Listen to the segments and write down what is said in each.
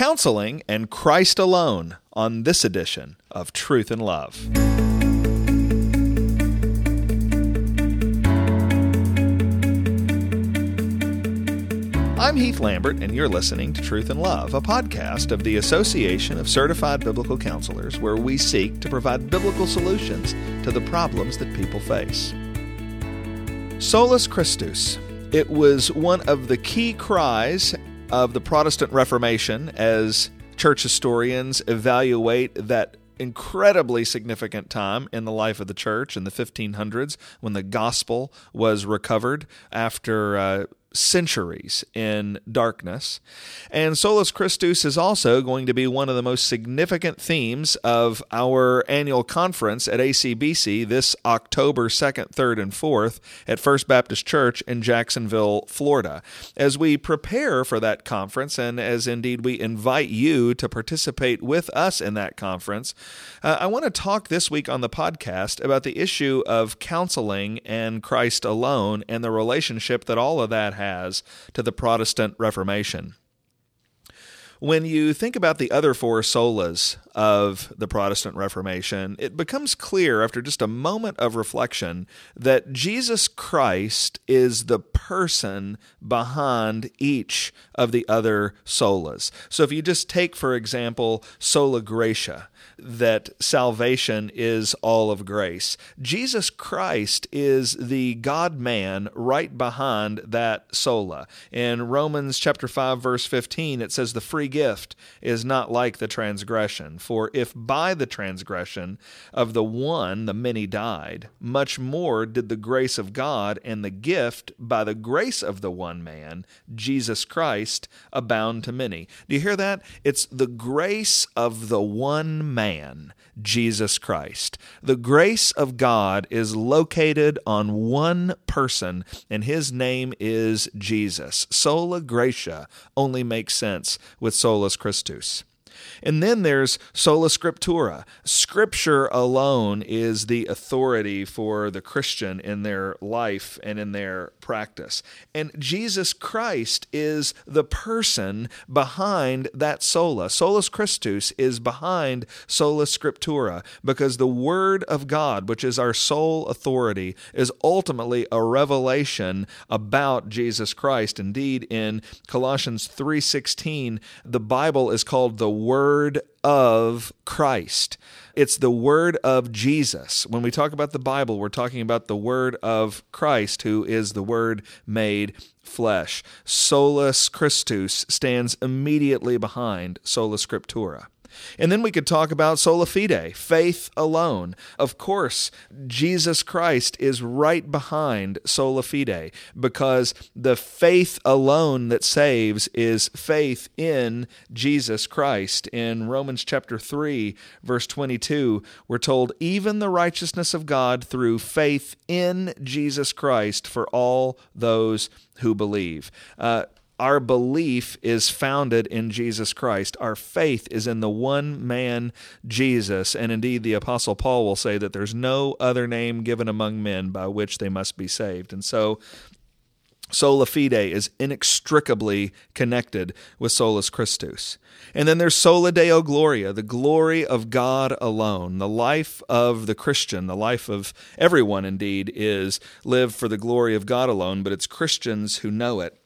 counseling and Christ alone on this edition of Truth and Love. I'm Heath Lambert, and you're listening to Truth and Love, a podcast of the Association of Certified Biblical Counselors, where we seek to provide biblical solutions to the problems that people face. Solus Christus. It was one of the key cries of the Protestant Reformation as church historians evaluate that incredibly significant time in the life of the church in the 1500s when the gospel was recovered after uh, centuries in darkness. And Solus Christus is also going to be one of the most significant themes of our annual conference at ACBC this October 2nd, 3rd, and 4th at First Baptist Church in Jacksonville, Florida. As we prepare for that conference, and as indeed we invite you to participate with us in that conference, uh, I want to talk this week on the podcast about the issue of counseling and Christ alone and the relationship that all of that has to the Protestant Reformation. When you think about the other four solas of the Protestant Reformation, it becomes clear after just a moment of reflection that Jesus Christ is the person behind each of the other solas. So if you just take, for example, sola gratia, that salvation is all of grace. Jesus Christ is the God man right behind that sola. In Romans chapter 5 verse 15 it says the free gift is not like the transgression for if by the transgression of the one the many died much more did the grace of God and the gift by the grace of the one man Jesus Christ abound to many. Do you hear that? It's the grace of the one man Jesus Christ. The grace of God is located on one person, and his name is Jesus. Sola Gratia only makes sense with Solus Christus. And then there's sola scriptura. Scripture alone is the authority for the Christian in their life and in their practice. And Jesus Christ is the person behind that sola. Solus Christus is behind sola scriptura because the Word of God, which is our sole authority, is ultimately a revelation about Jesus Christ. Indeed, in Colossians 3:16, the Bible is called the Word of Christ. It's the word of Jesus. When we talk about the Bible, we're talking about the word of Christ, who is the word made flesh. Solus Christus stands immediately behind sola scriptura. And then we could talk about sola fide, faith alone. Of course, Jesus Christ is right behind sola fide because the faith alone that saves is faith in Jesus Christ. In Romans chapter 3, verse 22, we're told, even the righteousness of God through faith in Jesus Christ for all those who believe. Uh, our belief is founded in Jesus Christ. Our faith is in the one man, Jesus. And indeed, the Apostle Paul will say that there's no other name given among men by which they must be saved. And so, Sola fide is inextricably connected with solus Christus. And then there's sola deo gloria, the glory of God alone. The life of the Christian, the life of everyone indeed, is live for the glory of God alone, but it's Christians who know it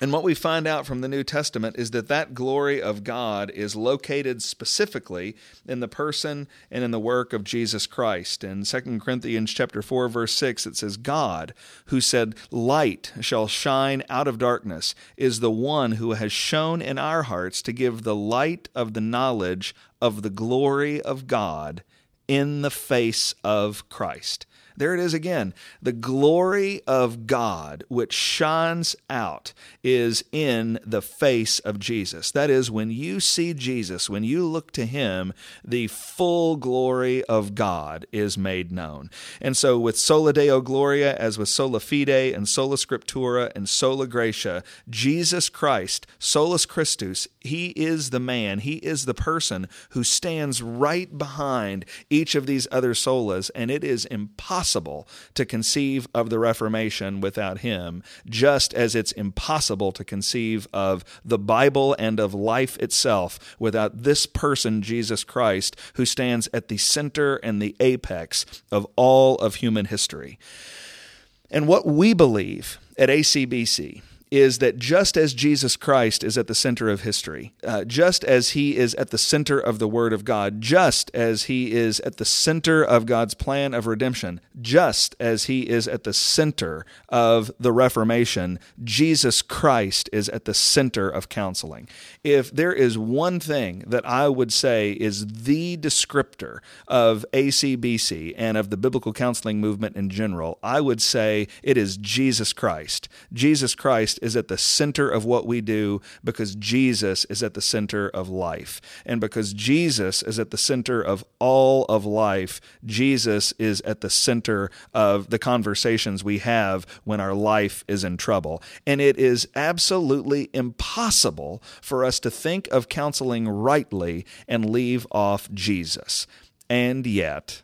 and what we find out from the New Testament is that that glory of God is located specifically in the person and in the work of Jesus Christ. In 2 Corinthians chapter 4 verse 6 it says God who said light shall shine out of darkness is the one who has shown in our hearts to give the light of the knowledge of the glory of God in the face of Christ. There it is again. The glory of God, which shines out, is in the face of Jesus. That is, when you see Jesus, when you look to him, the full glory of God is made known. And so, with Sola Deo Gloria, as with Sola Fide and Sola Scriptura and Sola Gratia, Jesus Christ, Solus Christus, he is the man, he is the person who stands right behind each of these other solas, and it is impossible impossible to conceive of the Reformation without him, just as it's impossible to conceive of the Bible and of life itself without this person, Jesus Christ, who stands at the center and the apex of all of human history. And what we believe at ACBC is that just as Jesus Christ is at the center of history, uh, just as he is at the center of the Word of God, just as he is at the center of God's plan of redemption, just as he is at the center of the Reformation, Jesus Christ is at the center of counseling. If there is one thing that I would say is the descriptor of ACBC and of the biblical counseling movement in general, I would say it is Jesus Christ. Jesus Christ is at the center of what we do because Jesus is at the center of life. And because Jesus is at the center of all of life, Jesus is at the center of the conversations we have when our life is in trouble. And it is absolutely impossible for us to think of counseling rightly and leave off Jesus. And yet,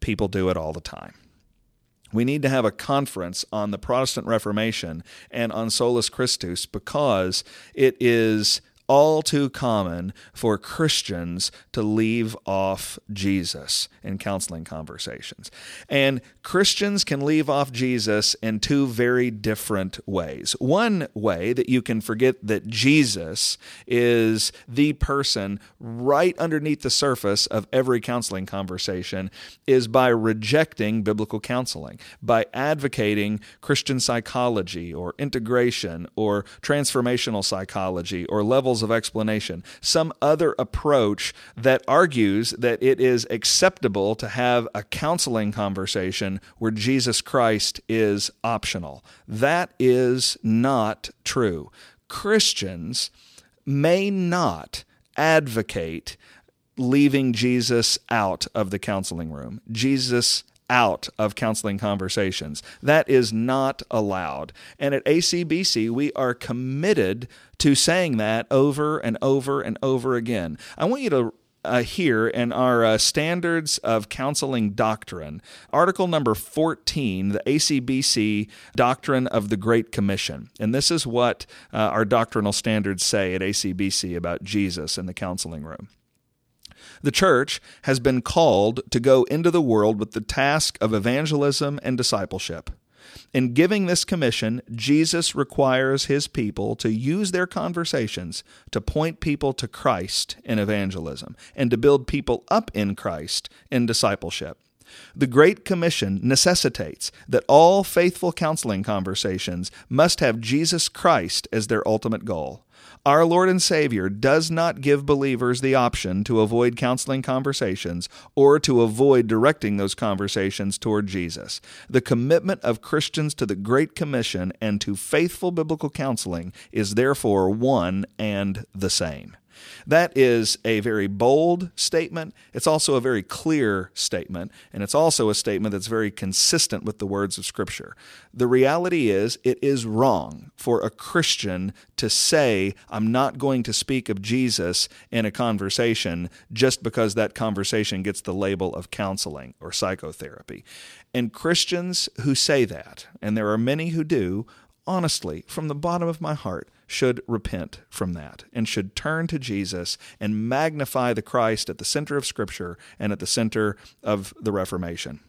people do it all the time. We need to have a conference on the Protestant Reformation and on Solus Christus because it is all too common for Christians to leave off Jesus in counseling conversations. And Christians can leave off Jesus in two very different ways. One way that you can forget that Jesus is the person right underneath the surface of every counseling conversation is by rejecting biblical counseling, by advocating Christian psychology or integration or transformational psychology or levels of explanation, some other approach that argues that it is acceptable to have a counseling conversation where Jesus Christ is optional. That is not true. Christians may not advocate leaving Jesus out of the counseling room. Jesus out of counseling conversations. That is not allowed. And at ACBC, we are committed to saying that over and over and over again. I want you to uh, in our uh, Standards of Counseling Doctrine, article number 14, the ACBC Doctrine of the Great Commission. And this is what uh, our doctrinal standards say at ACBC about Jesus in the counseling room. The church has been called to go into the world with the task of evangelism and discipleship. In giving this commission, Jesus requires his people to use their conversations to point people to Christ in evangelism and to build people up in Christ in discipleship. The Great Commission necessitates that all faithful counseling conversations must have Jesus Christ as their ultimate goal. Our Lord and Savior does not give believers the option to avoid counseling conversations or to avoid directing those conversations toward Jesus. The commitment of Christians to the Great Commission and to faithful biblical counseling is therefore one and the same. That is a very bold statement. It's also a very clear statement, and it's also a statement that's very consistent with the words of Scripture. The reality is, it is wrong for a Christian to say, I'm not going to speak of Jesus in a conversation just because that conversation gets the label of counseling or psychotherapy. And Christians who say that, and there are many who do, honestly, from the bottom of my heart, should repent from that and should turn to Jesus and magnify the Christ at the center of Scripture and at the center of the Reformation.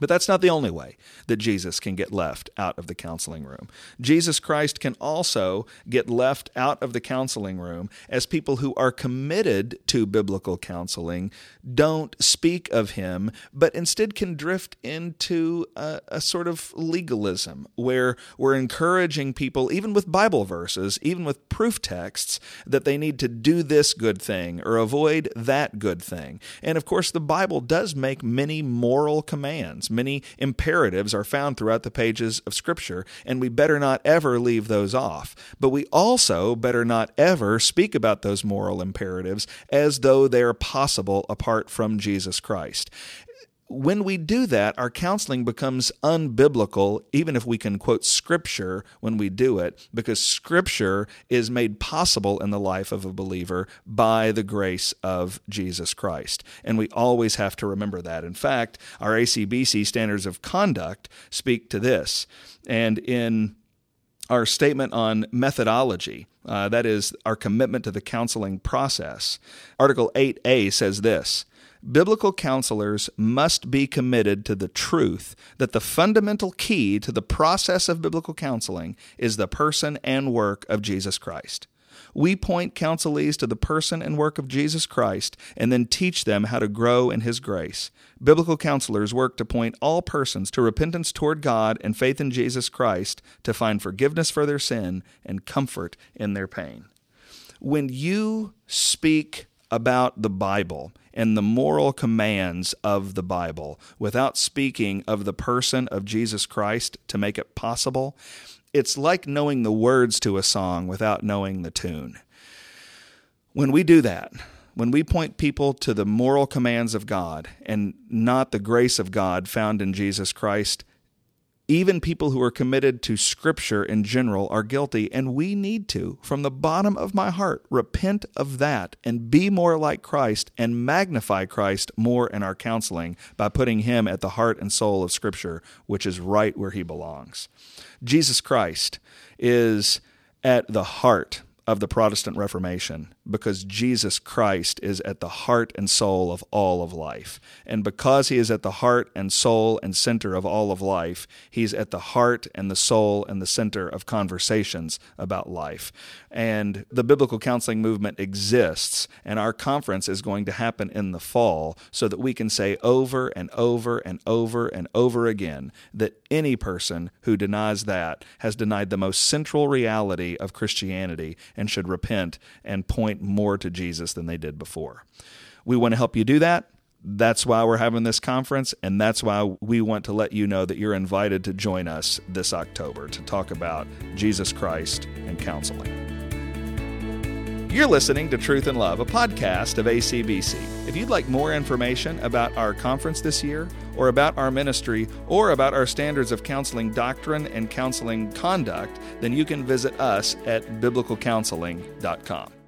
But that's not the only way that Jesus can get left out of the counseling room. Jesus Christ can also get left out of the counseling room as people who are committed to biblical counseling don't speak of him, but instead can drift into a, a sort of legalism where we're encouraging people, even with Bible verses, even with proof texts, that they need to do this good thing or avoid that good thing. And of course, the Bible does make many moral commands commands. Many imperatives are found throughout the pages of Scripture, and we better not ever leave those off. But we also better not ever speak about those moral imperatives as though they are possible apart from Jesus Christ when we do that, our counseling becomes unbiblical, even if we can quote scripture when we do it, because scripture is made possible in the life of a believer by the grace of Jesus Christ. And we always have to remember that. In fact, our ACBC standards of conduct speak to this. And in our statement on methodology, uh, that is, our commitment to the counseling process, Article 8A says this biblical counselors must be committed to the truth that the fundamental key to the process of biblical counseling is the person and work of Jesus Christ. We point counselees to the person and work of Jesus Christ and then teach them how to grow in His grace. Biblical counselors work to point all persons to repentance toward God and faith in Jesus Christ to find forgiveness for their sin and comfort in their pain. When you speak about the Bible and the moral commands of the Bible without speaking of the person of Jesus Christ to make it possible, it's like knowing the words to a song without knowing the tune. When we do that, when we point people to the moral commands of God and not the grace of God found in Jesus Christ, even people who are committed to Scripture in general are guilty, and we need to, from the bottom of my heart, repent of that and be more like Christ and magnify Christ more in our counseling by putting Him at the heart and soul of Scripture, which is right where He belongs. Jesus Christ is at the heart of the Protestant Reformation because Jesus Christ is at the heart and soul of all of life. And because he is at the heart and soul and center of all of life, he's at the heart and the soul and the center of conversations about life. And the biblical counseling movement exists, and our conference is going to happen in the fall so that we can say over and over and over and over again that any person who denies that has denied the most central reality of Christianity and should repent and point more to Jesus than they did before. We want to help you do that. That's why we're having this conference, and that's why we want to let you know that you're invited to join us this October to talk about Jesus Christ and counseling. You're listening to Truth and Love, a podcast of ACBC. If you'd like more information about our conference this year, or about our ministry, or about our standards of counseling doctrine and counseling conduct, then you can visit us at biblicalcounseling.com.